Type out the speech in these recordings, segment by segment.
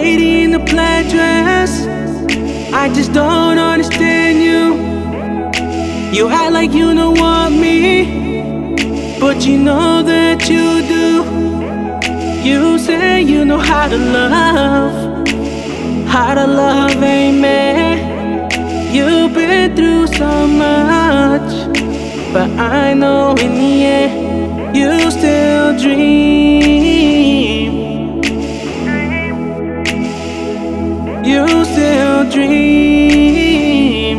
lady in the plaid dress. I just don't understand you. You act like you don't want me, but you know that you do. You say you know how to love, how to love, amen. You've been through so much, but I know in You still dream.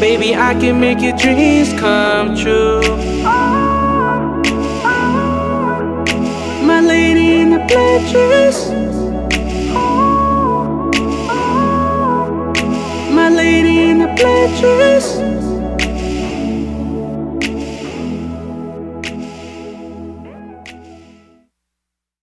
Baby, I can make your dreams come true. My lady in the black dress. My lady in the black dress.